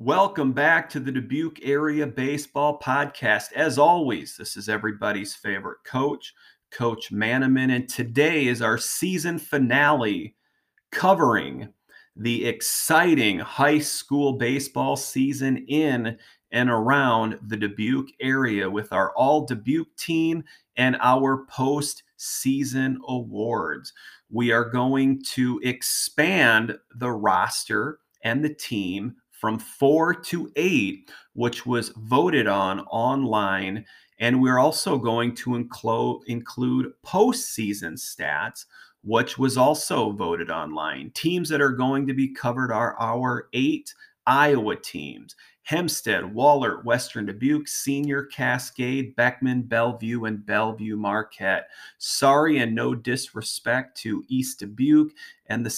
Welcome back to the Dubuque Area Baseball Podcast. As always, this is everybody's favorite coach, Coach Manaman, and today is our season finale covering the exciting high school baseball season in and around the Dubuque area with our all Dubuque team and our post season awards. We are going to expand the roster and the team from four to eight, which was voted on online. And we're also going to include, include postseason stats, which was also voted online. Teams that are going to be covered are our eight Iowa teams Hempstead, Wahlert, Western Dubuque, Senior, Cascade, Beckman, Bellevue, and Bellevue Marquette. Sorry and no disrespect to East Dubuque and the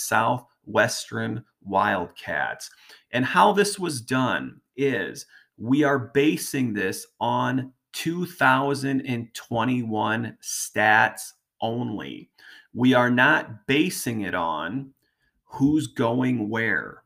Southwestern Wildcats. And how this was done is we are basing this on 2021 stats only. We are not basing it on who's going where,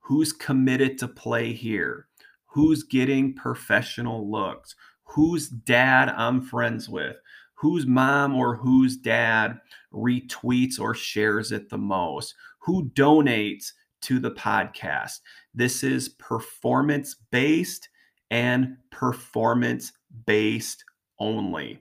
who's committed to play here, who's getting professional looks, whose dad I'm friends with, whose mom or whose dad retweets or shares it the most, who donates to the podcast. This is performance based and performance based only.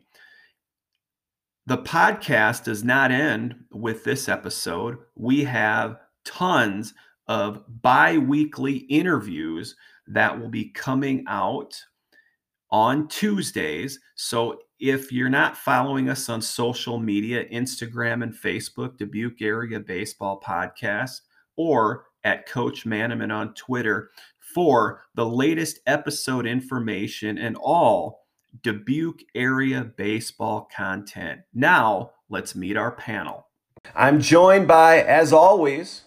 The podcast does not end with this episode. We have tons of bi weekly interviews that will be coming out on Tuesdays. So if you're not following us on social media, Instagram and Facebook, Dubuque Area Baseball Podcast, or at Coach Manaman on Twitter for the latest episode information and all Dubuque area baseball content. Now, let's meet our panel. I'm joined by, as always,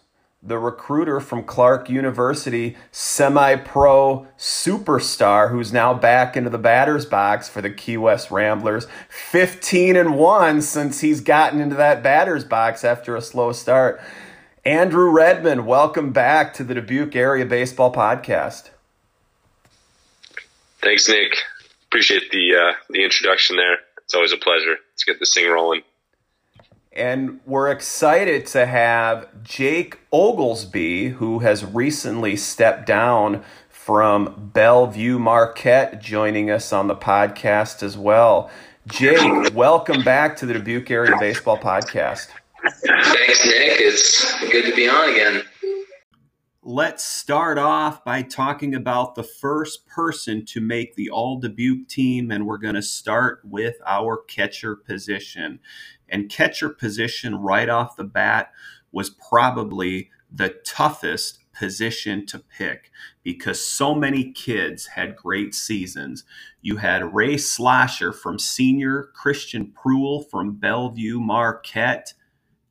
the recruiter from Clarke University, semi pro superstar who's now back into the batter's box for the Key West Ramblers. 15 and 1 since he's gotten into that batter's box after a slow start. Andrew Redmond, welcome back to the Dubuque Area Baseball Podcast. Thanks, Nick. Appreciate the uh, the introduction there. It's always a pleasure. Let's get this thing rolling. And we're excited to have Jake Oglesby, who has recently stepped down from Bellevue Marquette, joining us on the podcast as well. Jake, welcome back to the Dubuque Area Baseball Podcast. Thanks, Nick. It's good to be on again. Let's start off by talking about the first person to make the All Dubuque team, and we're going to start with our catcher position. And catcher position right off the bat was probably the toughest position to pick because so many kids had great seasons. You had Ray Slasher from senior, Christian Pruill from Bellevue Marquette,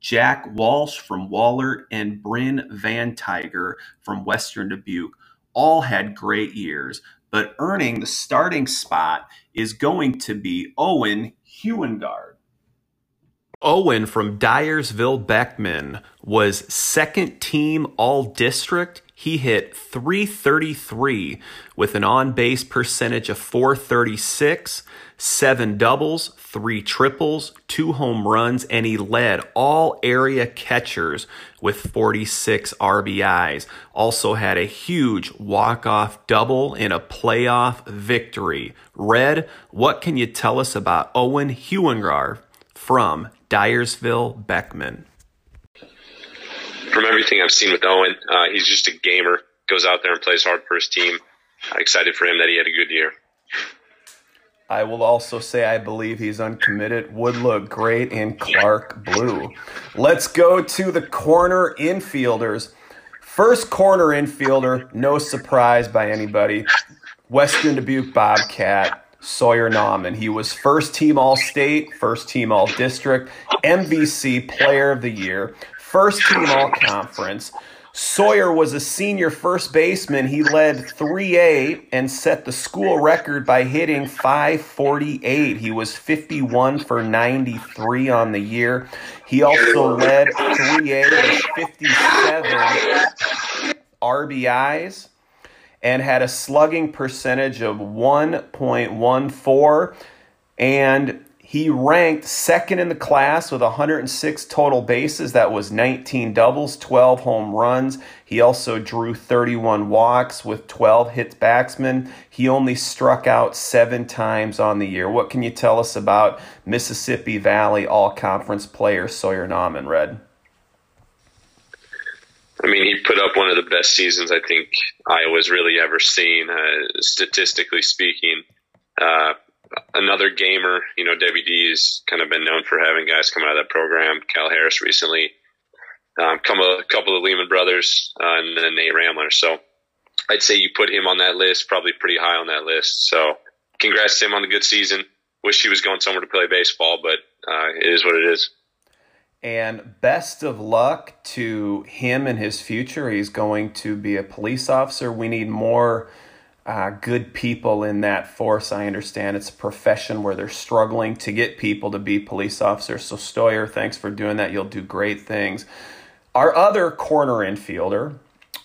Jack Walsh from Wahlert, and Bryn Van Tiger from Western Dubuque all had great years, but earning the starting spot is going to be Owen Hewengard. Owen from Dyersville Beckman was second team all district he hit 333 with an on base percentage of 436, seven doubles, three triples, two home runs, and he led all area catchers with 46 RBIs. Also had a huge walk-off double in a playoff victory. Red, what can you tell us about Owen Hewengard from Dyersville Beckman? from everything I've seen with Owen, uh, he's just a gamer. Goes out there and plays hard for his team. Uh, excited for him that he had a good year. I will also say I believe he's uncommitted. Would look great in Clarke blue. Let's go to the corner infielders. First corner infielder, no surprise by anybody. Western Dubuque Bobcat. Sawyer Nauman. He was first team All State, first team All District, MVC Player of the Year, first team all conference. Sawyer was a senior first baseman. He led 3A and set the school record by hitting 548. He was 51 for 93 on the year. He also led 3A with 57 RBIs. And had a slugging percentage of 1.14. And he ranked second in the class with 106 total bases. That was 19 doubles, 12 home runs. He also drew 31 walks with 12 hits batsmen. He only struck out seven times on the year. What can you tell us about Mississippi Valley All Conference player Sawyer Nauman, Red? I mean, he put up one of the best seasons I think Iowa's really ever seen, uh, statistically speaking. Uh, another gamer. You know, WD has kind of been known for having guys come out of that program. Cal Harris recently, um, come a, couple of Lehman brothers, uh, and then Nate Ramler. So I'd say you put him on that list, probably pretty high on that list. So congrats to him on the good season. Wish he was going somewhere to play baseball, but uh, it is what it is. And best of luck to him and his future. He's going to be a police officer. We need more uh, good people in that force. I understand it's a profession where they're struggling to get people to be police officers. So, Stoyer, thanks for doing that. You'll do great things. Our other corner infielder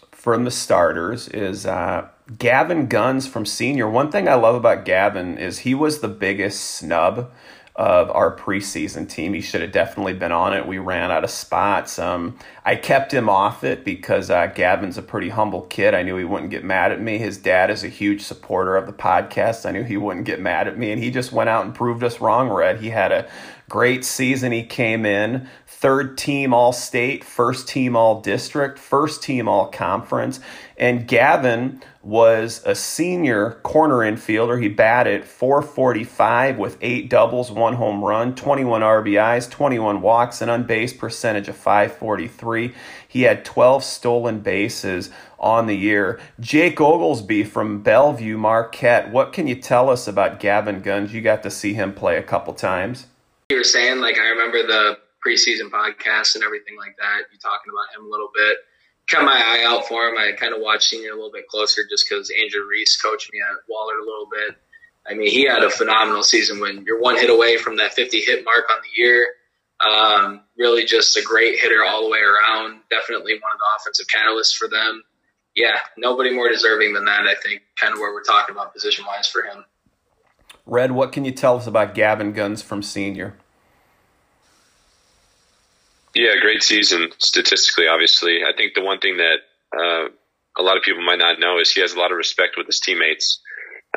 from the starters is uh, Gavin Guns from senior. One thing I love about Gavin is he was the biggest snub of our preseason team. He should have definitely been on it. We ran out of spots. Um, I kept him off it because uh, Gavin's a pretty humble kid. I knew he wouldn't get mad at me. His dad is a huge supporter of the podcast. I knew he wouldn't get mad at me, and he just went out and proved us wrong, Red. He had a great season. He came in third team all state, first team all district, first team all conference. And Gavin was a senior corner infielder. He batted 445 with eight doubles, one home run, 21 RBIs, 21 walks, and an on base percentage of 543. He had 12 stolen bases on the year. Jake Oglesby from Bellevue Marquette, what can you tell us about Gavin Guns? You got to see him play a couple times. You were saying, like, I remember the preseason podcast and everything like that. You talking about him a little bit. Kept my eye out for him. I kind of watched senior a little bit closer just because Andrew Reese coached me at Wahlert a little bit. I mean, he had a phenomenal season when you're one hit away from that 50 hit mark on the year. Um, really just a great hitter all the way around. Definitely one of the offensive catalysts for them. Yeah, nobody more deserving than that, I think, kind of where we're talking about position wise for him. Red, what can you tell us about Gavin Guns from senior? Yeah, great season statistically. Obviously, I think the one thing that uh, a lot of people might not know is he has a lot of respect with his teammates.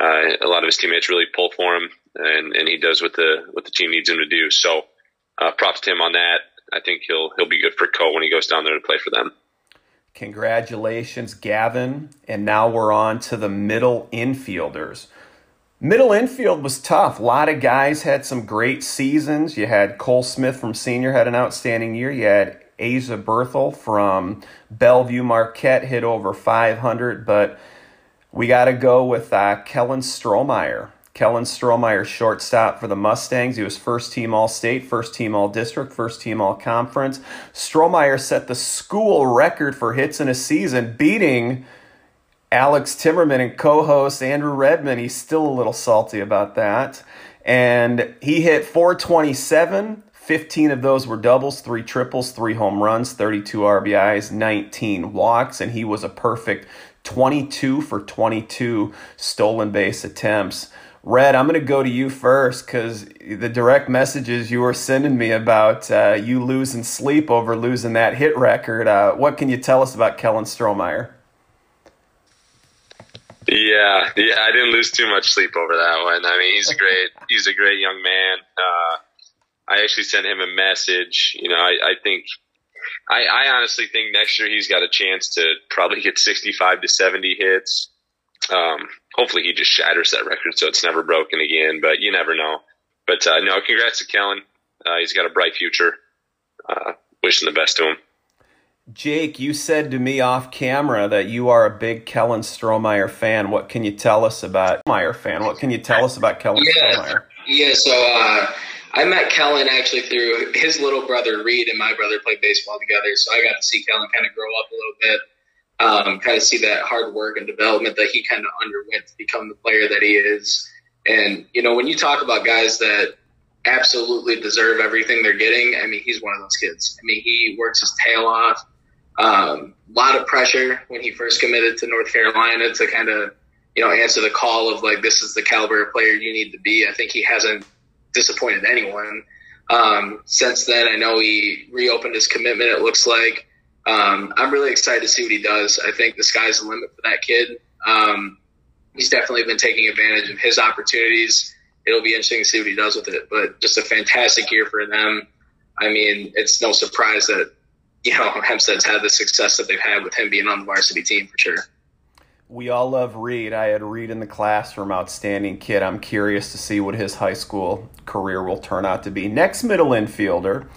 Uh, a lot of his teammates really pull for him, and, and he does what the what the team needs him to do. So, uh, props to him on that. I think he'll he'll be good for Coe when he goes down there to play for them. Congratulations, Gavin. And now we're on to the middle infielders. Middle infield was tough. A lot of guys had some great seasons. You had Cole Smith from senior had an outstanding year. You had Asa Berthel from Bellevue Marquette hit over 500, but we got to go with uh, Kellen Strohmeyer. Kellen Strohmeyer, shortstop for the Mustangs. He was first team All State, first team All District, first team All Conference. Strohmeyer set the school record for hits in a season, beating Alex Timmerman and co host Andrew Redmond, he's still a little salty about that. And he hit 427. 15 of those were doubles, three triples, three home runs, 32 RBIs, 19 walks, and he was a perfect 22 for 22 stolen base attempts. Red, I'm going to go to you first because the direct messages you were sending me about uh, you losing sleep over losing that hit record. Uh, what can you tell us about Kellen Strohmeyer? Yeah, yeah, I didn't lose too much sleep over that one. I mean, he's a great, he's a great young man. Uh, I actually sent him a message. You know, I, I think, I, I honestly think next year he's got a chance to probably get 65 to 70 hits. Um, hopefully he just shatters that record so it's never broken again, but you never know. But, uh, no, congrats to Kellen. Uh, he's got a bright future. Uh, wishing the best to him. Jake, you said to me off camera that you are a big Kellen Strohmeyer fan. What can you tell us about Meyer fan? What can you tell us about Kellen yeah, Strohmeyer? Yeah, so uh, I met Kellen actually through his little brother Reed and my brother played baseball together. So I got to see Kellen kind of grow up a little bit, um, kind of see that hard work and development that he kind of underwent to become the player that he is. And you know, when you talk about guys that absolutely deserve everything they're getting, I mean, he's one of those kids. I mean, he works his tail off Um, a lot of pressure when he first committed to North Carolina to kind of, you know, answer the call of like, this is the caliber of player you need to be. I think he hasn't disappointed anyone. Um, since then, I know he reopened his commitment, it looks like. Um, I'm really excited to see what he does. I think the sky's the limit for that kid. Um, he's definitely been taking advantage of his opportunities. It'll be interesting to see what he does with it, but just a fantastic year for them. I mean, it's no surprise that, you know, Hempstead's had the success that they've had with him being on the varsity team for sure. We all love Reed. I had Reed in the classroom, outstanding kid. I'm curious to see what his high school career will turn out to be. Next middle infielder,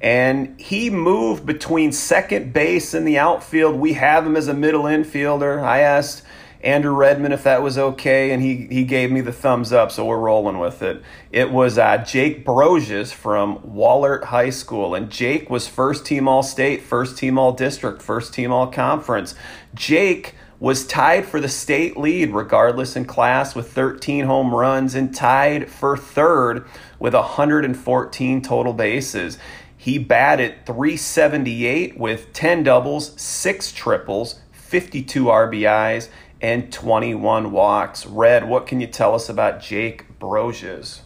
and he moved between second base and the outfield. We have him as a middle infielder. I asked Andrew Redmond if that was okay, and he, he gave me the thumbs up, so we're rolling with it. It was uh, Jake Brosius from Wahlert High School, and Jake was first team All State, first team All District, first team All Conference. Jake was tied for the state lead, regardless in class, with 13 home runs, and tied for third with 114 total bases. He batted 378 with 10 doubles, 6 triples, 52 RBIs, and 21 walks. Red, what can you tell us about Jake Brosius?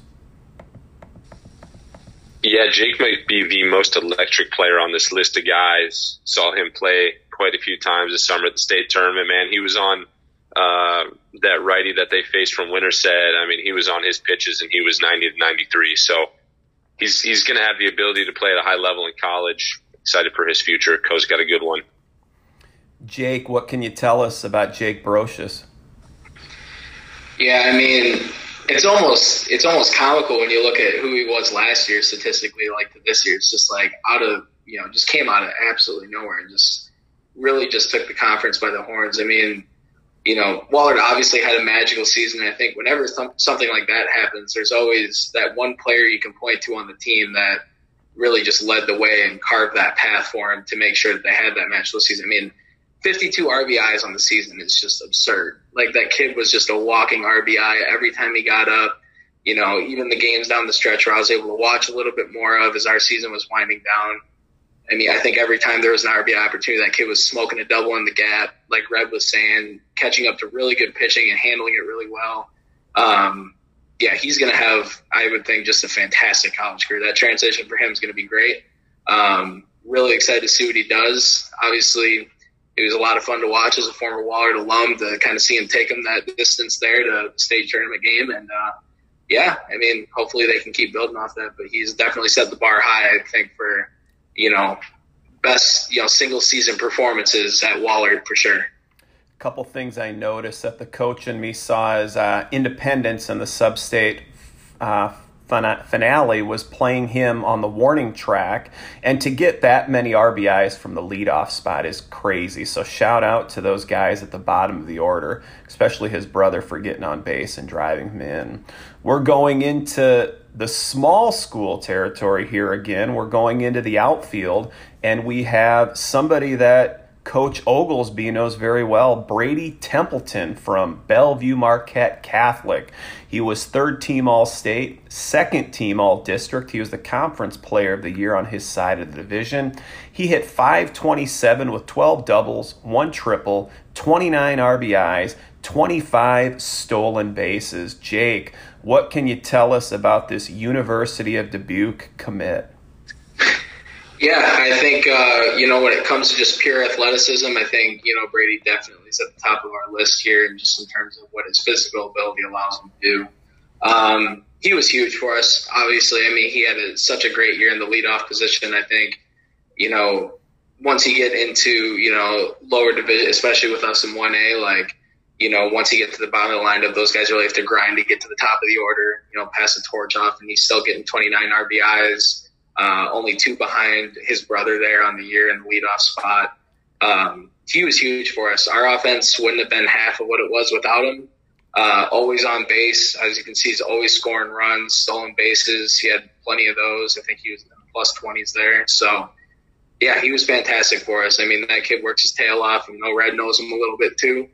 Yeah, Jake might be the most electric player on this list of guys. Saw him play quite a few times this summer at the state tournament. Man, he was on uh, that righty that they faced from Winterset. I mean, he was on his pitches and he was 90 to 93. So he's he's going to have the ability to play at a high level in college. Excited for his future. Coe's got a good one. Jake, what can you tell us about Jake Brosius? Yeah, I mean, it's almost it's almost comical when you look at who he was last year statistically, like this year. It's just like out of you know, just came out of absolutely nowhere and just really just took the conference by the horns. I mean, you know, Wahlert obviously had a magical season. I think whenever something like that happens, there's always that one player you can point to on the team that really just led the way and carved that path for him to make sure that they had that magical season. I mean, 52 RBIs on the season is just absurd. Like that kid was just a walking RBI every time he got up. You know, even the games down the stretch where I was able to watch a little bit more of as our season was winding down I mean, I think every time there was an RBI opportunity, that kid was smoking a double in the gap, like Red was saying, catching up to really good pitching and handling it really well. Um, yeah, he's going to have, I would think, just a fantastic college career. That transition for him is going to be great. Um, really excited to see what he does. Obviously, it was a lot of fun to watch as a former Wahlert alum to kind of see him take him that distance there to state tournament game. And, uh, yeah, I mean, hopefully they can keep building off that, but he's definitely set the bar high, I think, for you know, best, you know, single season performances at Wahlert for sure. A couple things I noticed that the coach and me saw is uh, Independence and the sub-state uh, finale was playing him on the warning track, and to get that many RBIs from the leadoff spot is crazy. So shout out to those guys at the bottom of the order, especially his brother for getting on base and driving him in. We're going into the small school territory here again. We're going into the outfield, and we have somebody that Coach Oglesby knows very well, Brady Templeton from Bellevue Marquette Catholic. He was third team All State, second team All District. He was the conference player of the year on his side of the division. He hit 527 with 12 doubles, one triple, 29 RBIs, 25 stolen bases. Jake, what can you tell us about this University of Dubuque commit? Yeah, I think uh, you know when it comes to just pure athleticism, I think you know Brady definitely is at the top of our list here, and just in terms of what his physical ability allows him to do. Um, he was huge for us. Obviously, I mean he had a, such a great year in the leadoff position. I think you know once you get into you know lower division, especially with us in one A, like you know, once you get to the bottom of the lineup, those guys really have to grind to get to the top of the order, you know, pass the torch off, and he's still getting 29 RBIs, uh, only two behind his brother there on the year in the leadoff spot. Um, he was huge for us. Our offense wouldn't have been half of what it was without him. Uh, always on base, as you can see, he's always scoring runs, stolen bases. He had plenty of those. I think he was in the plus 20s there. So, yeah, he was fantastic for us. I mean, that kid works his tail off, and No Red knows him a little bit too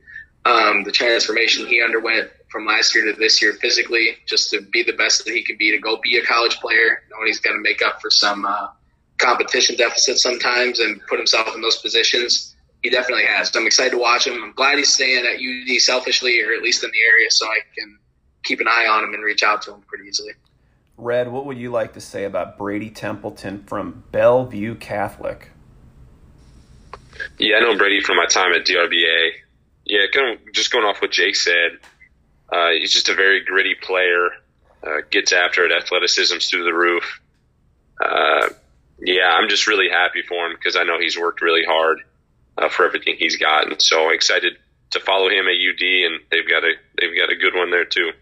um, the transformation he underwent from last year to this year physically, just to be the best that he can be, to go be a college player, knowing he's got to make up for some uh, competition deficit sometimes and put himself in those positions. He definitely has. So I'm excited to watch him. I'm glad he's staying at UD selfishly, or at least in the area, so I can keep an eye on him and reach out to him pretty easily. Red, what would you like to say about Brady Templeton from Bellevue Catholic? Yeah, I know Brady from my time at DRBA. Yeah, kind of just going off what Jake said. Uh, he's just a very gritty player. Uh, gets after it. Athleticism's through the roof. Uh, yeah, I'm just really happy for him because I know he's worked really hard uh, for everything he's gotten. So excited to follow him at UD, and they've got a they've got a good one there too.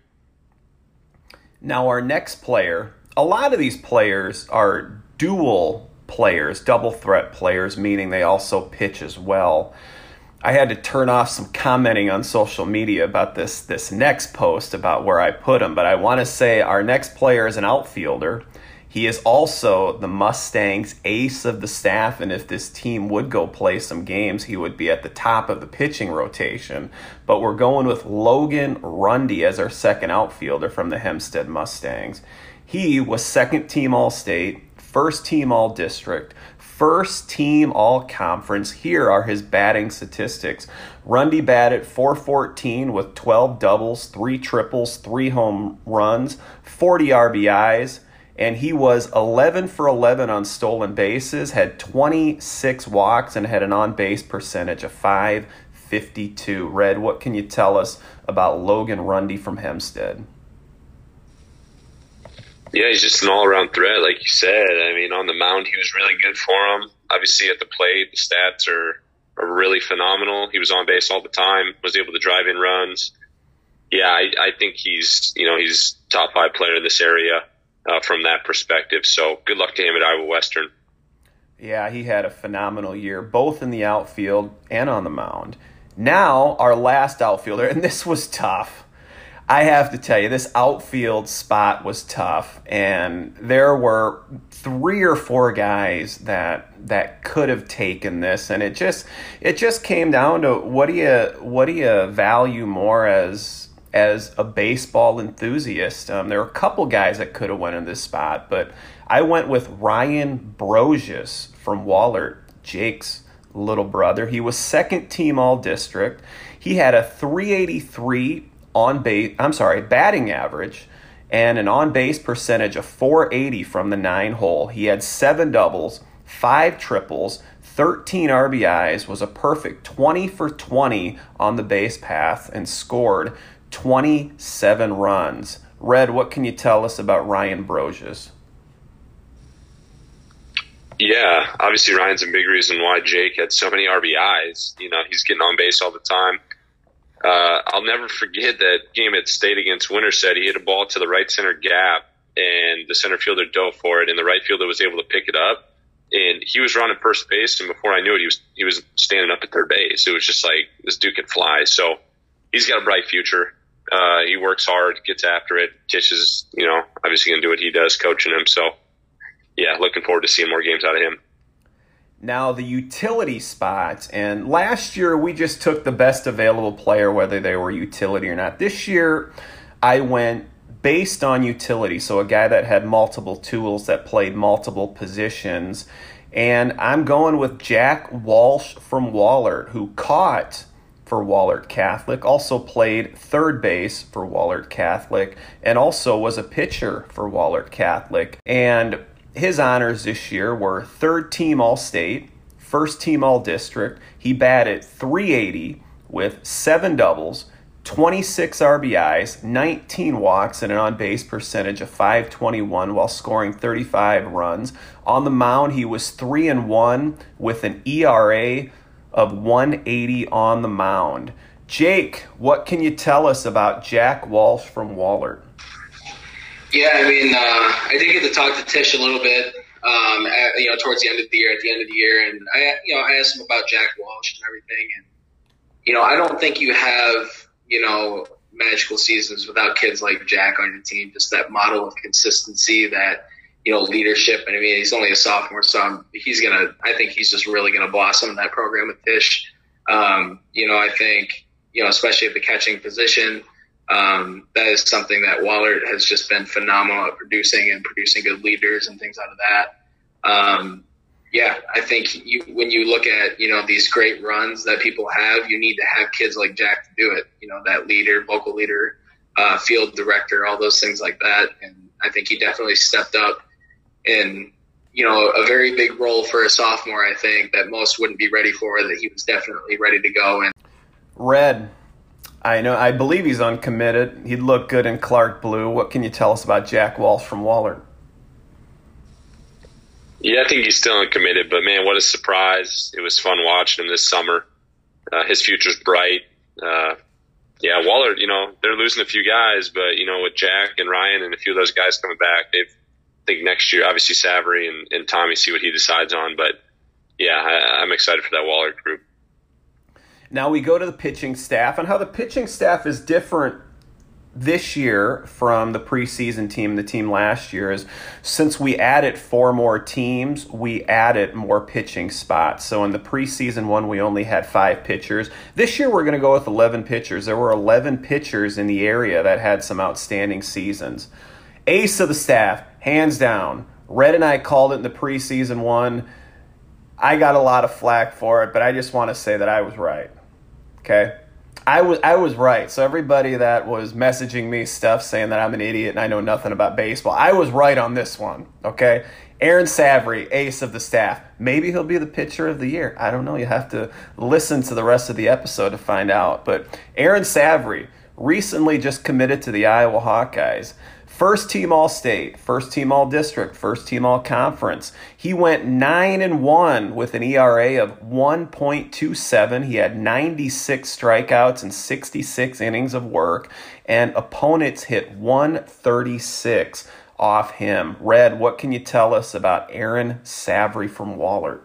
Now our next player, a lot of these players are dual players, double threat players, meaning they also pitch as well. I had to turn off some commenting on social media about this this next post about where I put him, but I want to say our next player is an outfielder. He is also the Mustangs ace of the staff, and if this team would go play some games, he would be at the top of the pitching rotation. But we're going with Logan Rundy as our second outfielder from the Hempstead Mustangs. He was second team All State, first team All District, first team all conference. Here are his batting statistics. Rundy batted 414 with 12 doubles, 3 triples, 3 home runs, 40 RBIs, and he was 11 for 11 on stolen bases, had 26 walks, and had an on base percentage of 552. Red, what can you tell us about Logan Rundy from Hempstead? Yeah, he's just an all around threat, like you said. I mean, on the mound, he was really good for him. Obviously, at the plate, the stats are, are really phenomenal. He was on base all the time, was able to drive in runs. Yeah, I, I think he's, you know, he's top five player in this area uh, from that perspective. So good luck to him at Iowa Western. Yeah, he had a phenomenal year, both in the outfield and on the mound. Now, our last outfielder, and this was tough. I have to tell you, this outfield spot was tough, and there were three or four guys that that could have taken this, and it just it just came down to what do you what do you value more as as a baseball enthusiast. Um, there were a couple guys that could have went in this spot, but I went with Ryan Brosius from Wahlert, Jake's little brother. He was second team all district. He had a 383 on base, I'm sorry, batting average and an on base percentage of 480 from the nine hole. He had seven doubles, five triples, 13 RBIs, was a perfect 20 for 20 on the base path, and scored 27 runs. Red, what can you tell us about Ryan Brosius? Yeah, obviously Ryan's a big reason why Jake had so many RBIs. You know, he's getting on base all the time. Uh, I'll never forget that game at State against Winterset. He hit a ball to the right center gap, and the center fielder dove for it, and the right fielder was able to pick it up. And he was running first base, and before I knew it, he was he was standing up at third base. It was just like this dude can fly. So he's got a bright future. Uh, he works hard, gets after it. Tisch is, you know, obviously going to do what he does, coaching him. So, yeah, looking forward to seeing more games out of him. Now, the utility spots, and last year we just took the best available player, whether they were utility or not. This year I went based on utility, so a guy that had multiple tools that played multiple positions. And I'm going with Jack Walsh from Wahlert, who caught for Wahlert Catholic, also played third base for Wahlert Catholic, and also was a pitcher for Wahlert Catholic. And his honors this year were third team All State, first team All District. He batted 380 with seven doubles, 26 RBIs, 19 walks, and an on base percentage of 521 while scoring 35 runs. On the mound, he was 3 and 1 with an ERA of 180 on the mound. Jake, what can you tell us about Jack Walsh from Wahlert? Yeah, I mean, uh, I did get to talk to Tisch a little bit, um, at, you know, towards the end of the year, at the end of the year, and I, you know, I asked him about Jack Walsh and everything, and you know, I don't think you have, you know, magical seasons without kids like Jack on your team. Just that model of consistency, that you know, leadership. And I mean, he's only a sophomore, so I'm, he's gonna. I think he's just really gonna blossom in that program with Tisch. Um, you know, I think you know, especially at the catching position. Um, that is something that Wahlert has just been phenomenal at producing and producing good leaders and things out of that. Um, yeah, I think you, when you look at you know these great runs that people have, you need to have kids like Jack to do it. You know that leader, vocal leader, uh, field director, all those things like that. And I think he definitely stepped up in you know a very big role for a sophomore. I think that most wouldn't be ready for. That he was definitely ready to go. And Red, I know. I believe he's uncommitted. He'd look good in Clarke blue. What can you tell us about Jack Walsh from Wahlert? Yeah, I think he's still uncommitted, but man, what a surprise! It was fun watching him this summer. Uh, his future's bright. Uh, yeah, Wahlert, you know, they're losing a few guys, but you know, with Jack and Ryan and a few of those guys coming back, they've I think next year, obviously Savary and, and Tommy see what he decides on, but yeah, I, I'm excited for that Wahlert group. Now we go to the pitching staff and how the pitching staff is different this year from the preseason team, the team last year, is since we added four more teams, we added more pitching spots. So in the preseason one, we only had five pitchers. This year, we're going to go with 11 pitchers. There were 11 pitchers in the area that had some outstanding seasons. Ace of the staff, hands down. Red and I called it in the preseason one. I got a lot of flack for it, but I just want to say that I was right. Okay? I was I was right. So everybody that was messaging me stuff saying that I'm an idiot and I know nothing about baseball, I was right on this one. Okay, Aaron Savary, ace of the staff. Maybe he'll be the pitcher of the year. I don't know. You have to listen to the rest of the episode to find out. But Aaron Savary recently just committed to the Iowa Hawkeyes. First team all state, first team all district, first team all conference. He went 9 and 1 with an ERA of 1.27. He had 96 strikeouts and 66 innings of work and opponents hit 136 off him. Red, what can you tell us about Aaron Savary from Wahlert?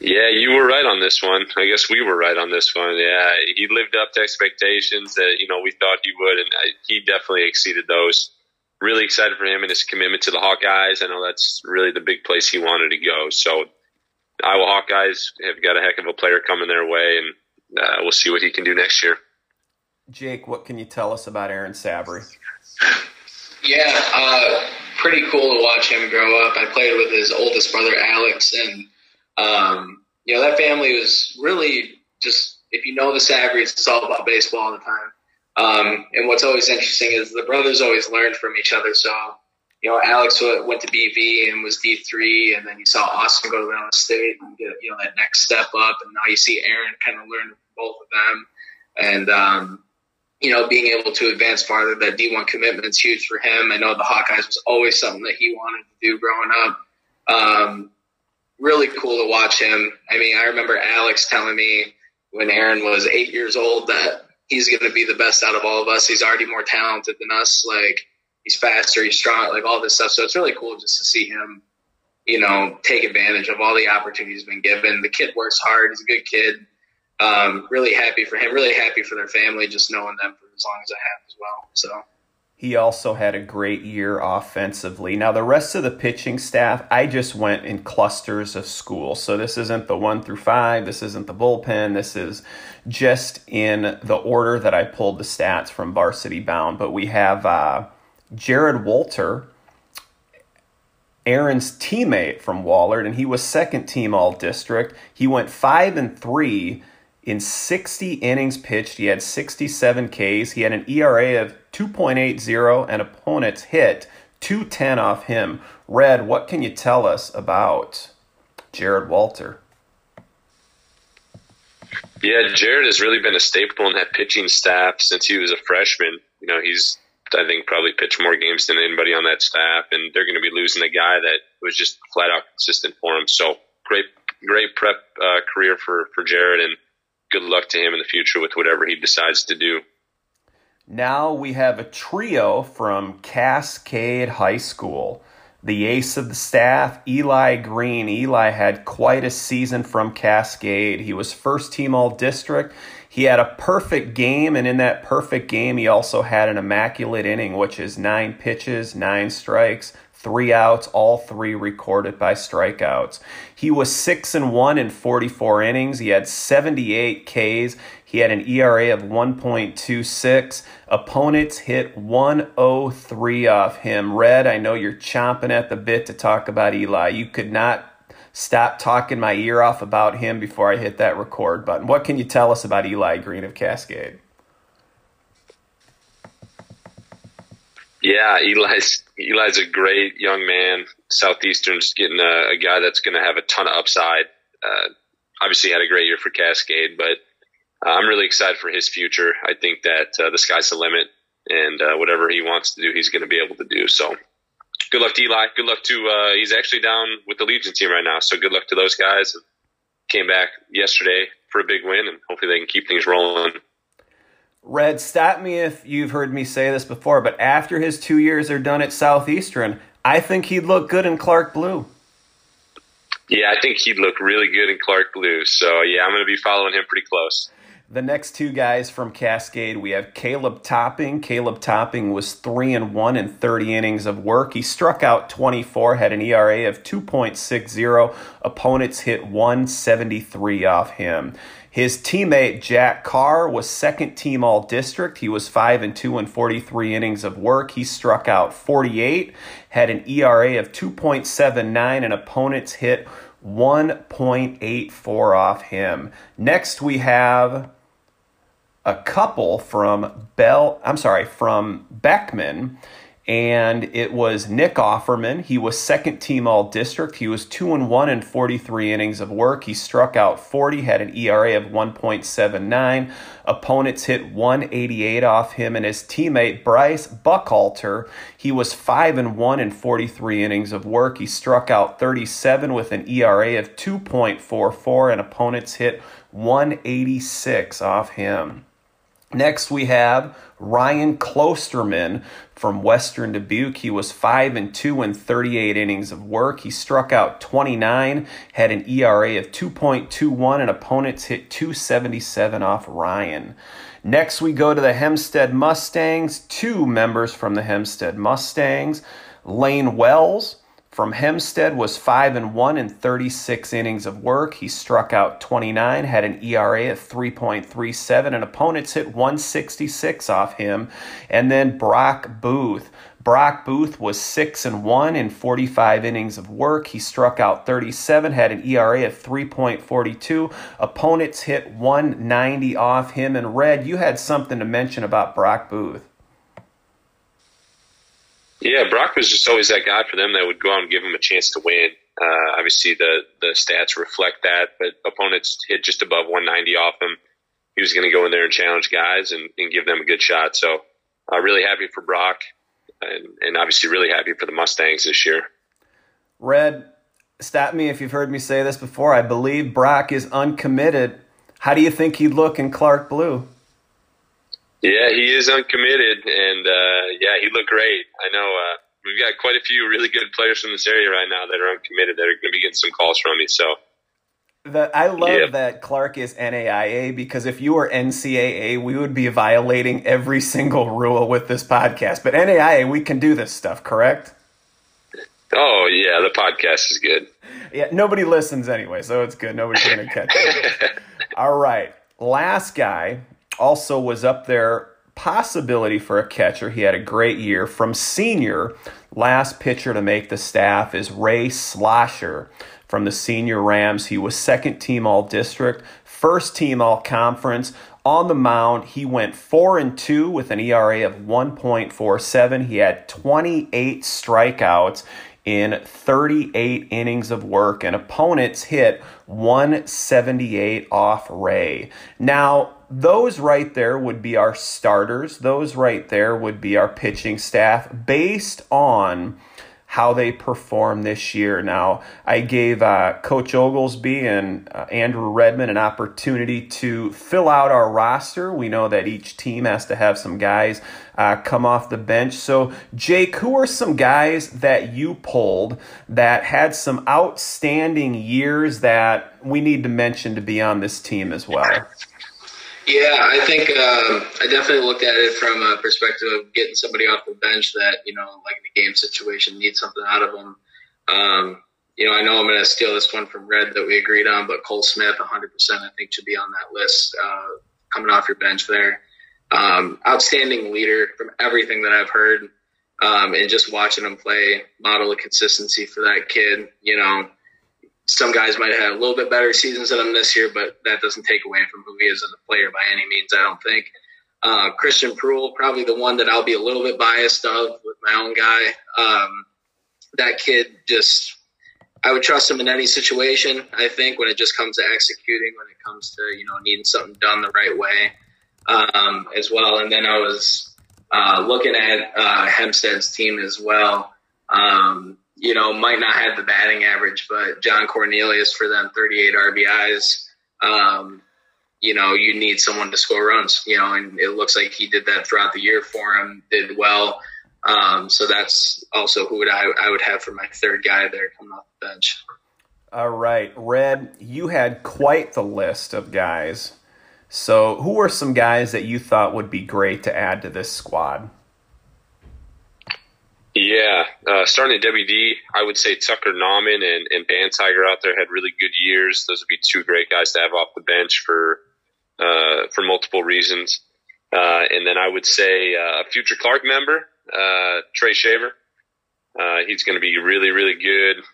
Yeah, you were right on this one. I guess we were right on this one. Yeah, he lived up to expectations that you know we thought he would, and he definitely exceeded those. Really excited for him and his commitment to the Hawkeyes. I know that's really the big place he wanted to go. So, Iowa Hawkeyes have got a heck of a player coming their way, and uh, we'll see what he can do next year. Jake, what can you tell us about Aaron Savary? Yeah, uh, pretty cool to watch him grow up. I played with his oldest brother Alex, and um, you know, that family was really just, if you know the Savarys, it's all about baseball all the time. Um, and what's always interesting is the brothers always learned from each other. So, you know, Alex went to BV and was D3, and then you saw Austin go to Illinois State and get, you know, that next step up. And now you see Aaron kind of learn from both of them. And, um, you know, being able to advance farther, that D1 commitment is huge for him. I know the Hawkeyes was always something that he wanted to do growing up. Um, really cool to watch him. I mean, I remember Alex telling me when Aaron was eight years old that he's going to be the best out of all of us. He's already more talented than us. Like he's faster, he's strong, like all this stuff. So it's really cool just to see him, you know, take advantage of all the opportunities been given. The kid works hard. He's a good kid. Um, really happy for him. Really happy for their family. Just knowing them for as long as I have as well. So. He also had a great year offensively. Now, the rest of the pitching staff, I just went in clusters of school. So, this isn't the one through five. This isn't the bullpen. This is just in the order that I pulled the stats from Varsity Bound. But we have uh, Jared Walter, Aaron's teammate from Wahlert, and he was second team all district. He went five and three in 60 innings pitched. He had 67 Ks. He had an ERA of 2.80 and opponents hit 210 off him. Red, what can you tell us about Jared Walter? Yeah, Jared has really been a staple in that pitching staff since he was a freshman. You know, he's I think probably pitched more games than anybody on that staff, and they're going to be losing a guy that was just flat out consistent for him. So great, great prep uh, career for for Jared, and good luck to him in the future with whatever he decides to do. Now we have a trio from Cascade High School. The ace of the staff, Eli Green. Eli had quite a season from Cascade. He was first team all district. He had a perfect game, and in that perfect game, he also had an immaculate inning, which is nine pitches, nine strikes, three outs, all three recorded by strikeouts. He was 6 and 1 in 44 innings. He had 78 Ks. He had an ERA of 1.26. Opponents hit 103 off him. Red, I know you're chomping at the bit to talk about Eli. You could not stop talking my ear off about him before I hit that record button. What can you tell us about Eli Green of Cascade? Yeah, Eli's Eli's a great young man. Southeastern's getting a, a guy that's going to have a ton of upside. Uh, obviously, had a great year for Cascade, but uh, I'm really excited for his future. I think that uh, the sky's the limit, and uh, whatever he wants to do, he's going to be able to do. So, good luck to Eli. Good luck to uh, he's actually down with the Legion team right now. So, good luck to those guys. Came back yesterday for a big win, and hopefully they can keep things rolling. Red, stop me if you've heard me say this before, but after his two years are done at Southeastern, I think he'd look good in Clarke Blue. Yeah, I think he'd look really good in Clarke Blue. So, yeah, I'm going to be following him pretty close. The next two guys from Cascade, we have Caleb Topping. Caleb Topping was 3 and 1 in 30 innings of work. He struck out 24, had an ERA of 2.60. Opponents hit 173 off him. His teammate Jack Carr was second team all district. He was 5 and 2 in 43 innings of work. He struck out 48, had an ERA of 2.79 and opponents hit 1.84 off him. Next we have a couple from Bell, I'm sorry, from Beckman, and it was Nick Offerman. He was second team all district. He was 2 and 1 in 43 innings of work. He struck out 40, had an ERA of 1.79. Opponents hit 188 off him and his teammate Bryce Buckhalter. He was 5 and 1 in 43 innings of work. He struck out 37 with an ERA of 2.44 and opponents hit 186 off him. Next, we have Ryan Klosterman from Western Dubuque. He was 5 and 2 in 38 innings of work. He struck out 29, had an ERA of 2.21, and opponents hit 277 off Ryan. Next, we go to the Hempstead Mustangs. Two members from the Hempstead Mustangs. Lane Wells from Hempstead was 5 and 1 in 36 innings of work. He struck out 29, had an ERA of 3.37 and opponents hit 166 off him. And then Brock Booth Brock Booth was 6 and 1 in 45 innings of work. He struck out 37, had an ERA of 3.42. Opponents hit 190 off him. And Red, you had something to mention about Brock Booth. Yeah, Brock was just always that guy for them that would go out and give them a chance to win. Uh, obviously, the the stats reflect that, but opponents hit just above 190 off him. He was going to go in there and challenge guys and, and give them a good shot. So, uh, really happy for Brock, and, and obviously really happy for the Mustangs this year. Red, stop me if you've heard me say this before. I believe Brock is uncommitted. How do you think he'd look in Clarke Blue? Yeah, he is uncommitted, and uh, yeah, he looked great. I know uh, we've got quite a few really good players from this area right now that are uncommitted that are going to be getting some calls from me. So. The, I love that Clarke is NAIA because if you were NCAA, we would be violating every single rule with this podcast. But NAIA, we can do this stuff, correct? Oh yeah, the podcast is good. Yeah, nobody listens anyway, so it's good. Nobody's going to catch it. All right, last guy also was up there possibility for a catcher. He had a great year. From senior, last pitcher to make the staff is Ray Slosher from the senior Rams. He was second team all district, first team all conference. On the mound, he went 4 and 2 with an ERA of 1.47. He had 28 strikeouts in 38 innings of work, and opponents hit 178 off Ray. Now, those right there would be our starters. Those right there would be our pitching staff based on how they perform this year. Now, I gave uh, Coach Oglesby and uh, Andrew Redmond an opportunity to fill out our roster. We know that each team has to have some guys uh, come off the bench. So, Jake, who are some guys that you pulled that had some outstanding years that we need to mention to be on this team as well? Yeah, I think uh, I definitely looked at it from a perspective of getting somebody off the bench that you know, like in a game situation, needs something out of them. Um, you know, I know I'm going to steal this one from Red that we agreed on, but Cole Smith, 100%, I think should be on that list uh, coming off your bench there. Um, outstanding leader from everything that I've heard, um, and just watching him play, model of consistency for that kid. You know, some guys might have had a little bit better seasons than him this year, but that doesn't take away from who he is as a player by any means. I don't think. Uh, Christian Pruill, probably the one that I'll be a little bit biased of with my own guy. Um, that kid just, I would trust him in any situation. I think when it just comes to executing, when it comes to you know needing something done the right way, um, as well. And then I was uh, looking at uh, Hempstead's team as well. Um, you know, might not have the batting average, but John Cornelius for them, 38 RBIs. Um, you know, you need someone to score runs, you know, and it looks like he did that throughout the year for him, did well. Um, so that's also who would I, I would have for my third guy there coming off the bench. All right, Red, you had quite the list of guys. So, who are some guys that you thought would be great to add to this squad? Yeah, uh, starting at WD, I would say Tucker Nauman and, and Tiger out there had really good years. Those would be two great guys to have off the bench for uh, for multiple reasons. Uh, and then I would say uh, a future Clarke member, uh, Trey Shaver. Uh, he's going to be really, really good.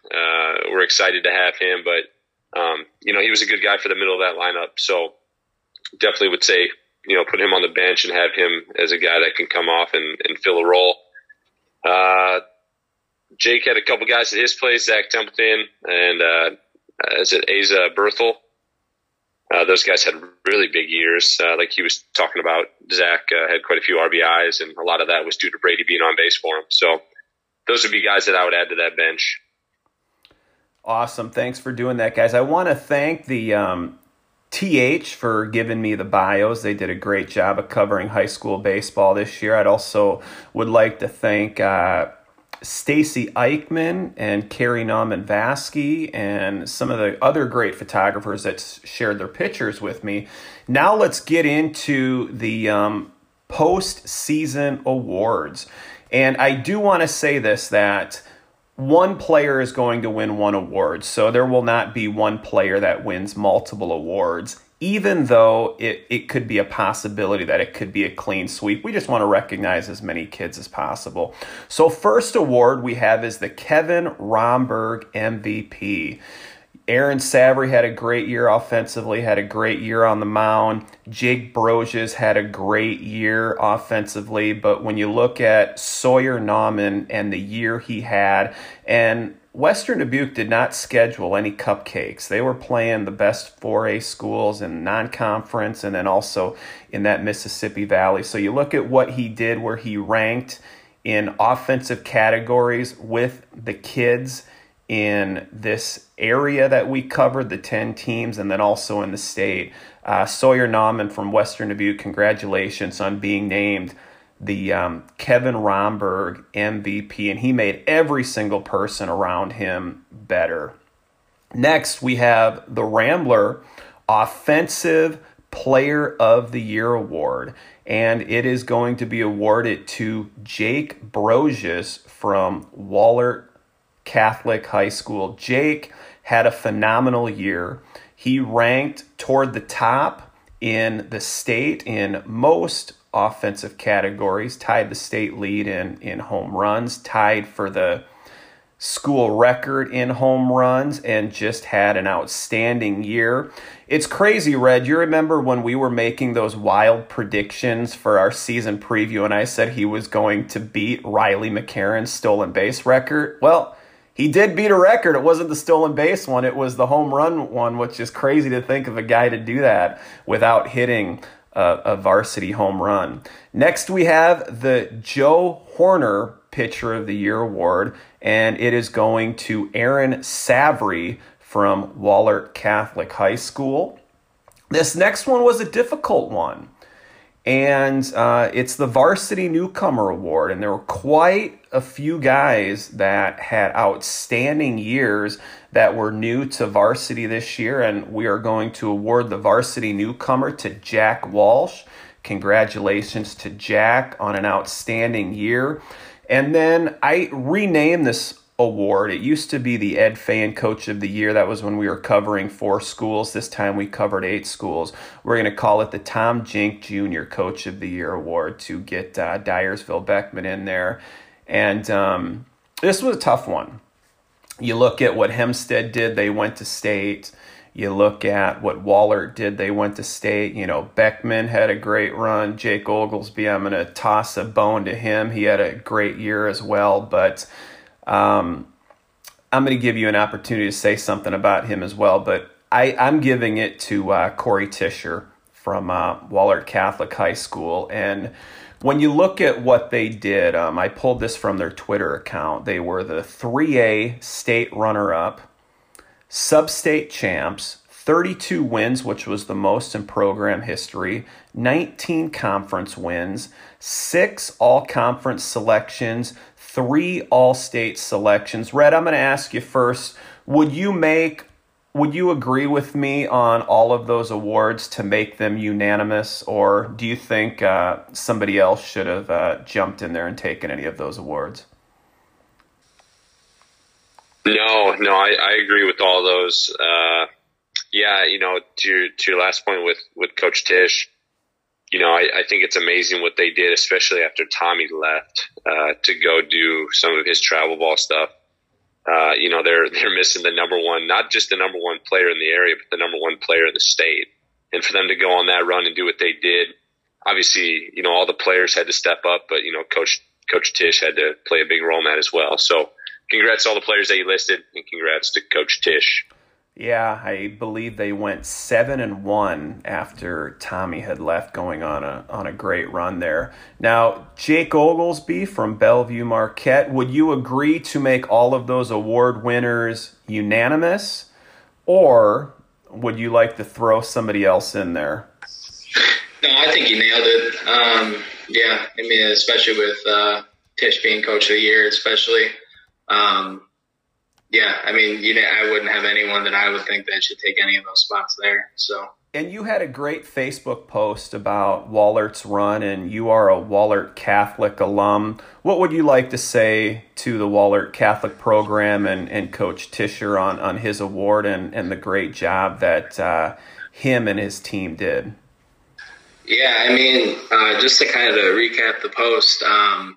we're excited to have him, but um, you know he was a good guy for the middle of that lineup. So definitely would say you know put him on the bench and have him as a guy that can come off and, and fill a role. Uh, Jake had a couple guys at his place, Zach Templeton and uh, is it Asa Berthel? Uh, those guys had really big years. Uh, like he was talking about, Zach uh, had quite a few RBIs, and a lot of that was due to Brady being on base for him. So those would be guys that I would add to that bench. Awesome. Thanks for doing that, guys. I want to thank the um, TH for giving me the bios. They did a great job of covering high school baseball this year. I'd also would like to thank uh, Stacy Eichman and Carrie Nauman Vasky and some of the other great photographers that shared their pictures with me. Now let's get into the um, post-season awards. And I do want to say this that one player is going to win one award. So there will not be one player that wins multiple awards, even though it, it could be a possibility that it could be a clean sweep. We just want to recognize as many kids as possible. So, first award we have is the Kevin Romberg MVP. Aaron Savary had a great year offensively, had a great year on the mound. Jake Brosius had a great year offensively, but when you look at Sawyer Nauman and the year he had, and Western Dubuque did not schedule any cupcakes. They were playing the best 4A schools in non conference and then also in that Mississippi Valley. So you look at what he did where he ranked in offensive categories with the kids in this area that we covered, the 10 teams, and then also in the state. Uh, Sawyer Nauman from Western Dubuque, congratulations on being named the um, Kevin Romberg MVP, and he made every single person around him better. Next, we have the Rambler Offensive Player of the Year Award, and it is going to be awarded to Jake Brosius from Wahlert Catholic High School. Jake had a phenomenal year. He ranked toward the top in the state in most offensive categories, tied the state lead in, in home runs, tied for the school record in home runs, and just had an outstanding year. It's crazy, Red. You remember when we were making those wild predictions for our season preview, and I said he was going to beat Riley McCarron's stolen base record? Well, he did beat a record. It wasn't the stolen base one, it was the home run one, which is crazy to think of a guy to do that without hitting a, a varsity home run. Next, we have the Joe Horner Pitcher of the Year award, and it is going to Aaron Savary from Wahlert Catholic High School. This next one was a difficult one. And uh, it's the Varsity Newcomer Award. And there were quite a few guys that had outstanding years that were new to varsity this year. And we are going to award the Varsity Newcomer to Jack Walsh. Congratulations to Jack on an outstanding year. And then I renamed this award. It used to be the Ed Fan Coach of the Year. That was when we were covering four schools. This time we covered eight schools. We're going to call it the Tom Jink Jr. Coach of the Year Award to get uh, Dyersville Beckman in there. And um, this was a tough one. You look at what Hempstead did, they went to state. You look at what Wahlert did, they went to state. You know, Beckman had a great run. Jake Oglesby, I'm going to toss a bone to him. He had a great year as well. But um, I'm going to give you an opportunity to say something about him as well, but I, am giving it to uh, Corey Tischer from uh, Catholic High School. And when you look at what they did, um, I pulled this from their Twitter account. They were the 3A state runner up, sub state champs, 32 wins, which was the most in program history, 19 conference wins, six all conference selections, three all state selections. Red, I'm going to ask you first would you make would you agree with me on all of those awards to make them unanimous, or do you think uh, somebody else should have uh, jumped in there and taken any of those awards? No, no, I, I agree with all those. Uh, yeah, you know, to your, to your last point with with Coach Tisch, you know, I, I, think it's amazing what they did, especially after Tommy left, uh, to go do some of his travel ball stuff. Uh, you know, they're, they're missing the number one, not just the number one player in the area, but the number one player in the state. And for them to go on that run and do what they did, obviously, you know, all the players had to step up, but, you know, coach, coach Tisch had to play a big role in that as well. So congrats to all the players that you listed and congrats to coach Tisch. Yeah, I believe they went seven and one after Tommy had left, going on a on a great run there. Now, Jake Oglesby from Bellevue Marquette, would you agree to make all of those award winners unanimous, or would you like to throw somebody else in there? No, I think you nailed it. Um, yeah, I mean, especially with uh, Tisch being coach of the year, especially. Um, yeah, I mean, you know, I wouldn't have anyone that I would think that should take any of those spots there. So. And you had a great Facebook post about Wahlert's run, and you are a Wahlert Catholic alum. What would you like to say to the Wahlert Catholic program and, and Coach Tischer on, on his award and, and the great job that uh, him and his team did? Yeah, I mean, uh, just to kind of recap the post, um,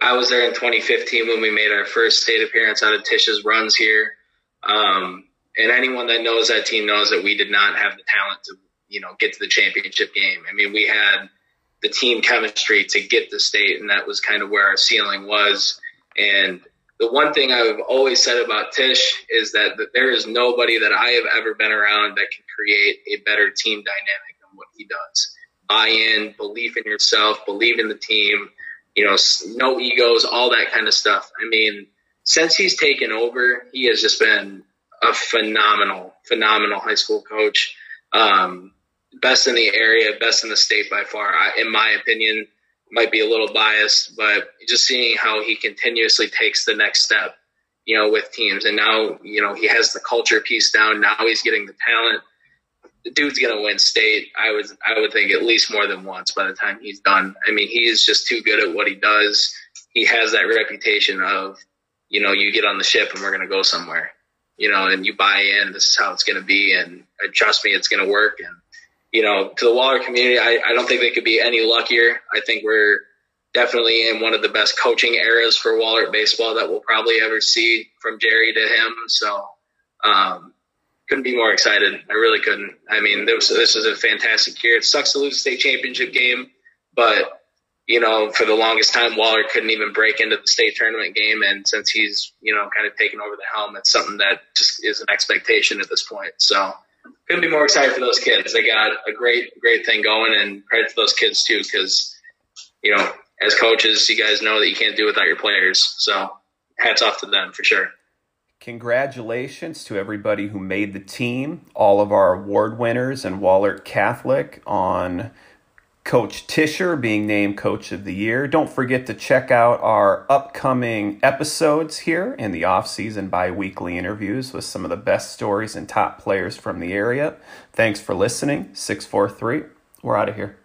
I was there in 2015 when we made our first state appearance out of Tisch's runs here. Um, and anyone that knows that team knows that we did not have the talent to, you know, get to the championship game. I mean, we had the team chemistry to get the state, and that was kind of where our ceiling was. And the one thing I've always said about Tisch is that, that there is nobody that I have ever been around that can create a better team dynamic than what he does. Buy in, belief in yourself, believe in the team you know, no egos, all that kind of stuff. I mean, since he's taken over, he has just been a phenomenal, phenomenal high school coach. Um, best in the area, best in the state by far. I, in my opinion, might be a little biased, but just seeing how he continuously takes the next step, you know, with teams. And now, you know, he has the culture piece down. Now he's getting the talent dude's gonna win state. I would I would think at least more than once by the time he's done. I mean, he is just too good at what he does. He has that reputation of, you know, you get on the ship and we're gonna go somewhere, you know, and you buy in. This is how it's gonna be, and trust me, it's gonna work. And you know, to the Wahlert community, I, I don't think they could be any luckier. I think we're definitely in one of the best coaching eras for Wahlert baseball that we'll probably ever see from Jerry to him. So. Um, couldn't be more excited. I really couldn't. I mean, this this was a fantastic year. It sucks to lose the state championship game, but you know, for the longest time, Wahlert couldn't even break into the state tournament game. And since he's you know kind of taken over the helm, it's something that just is an expectation at this point. So couldn't be more excited for those kids. They got a great great thing going, and credit to those kids too, because you know, as coaches, you guys know that you can't do without your players. So hats off to them for sure. Congratulations to everybody who made the team, all of our award winners and Wahlert Catholic on Coach Tischer being named Coach of the Year. Don't forget to check out our upcoming episodes here in the off-season bi-weekly interviews with some of the best stories and top players from the area. Thanks for listening. 643. We're out of here.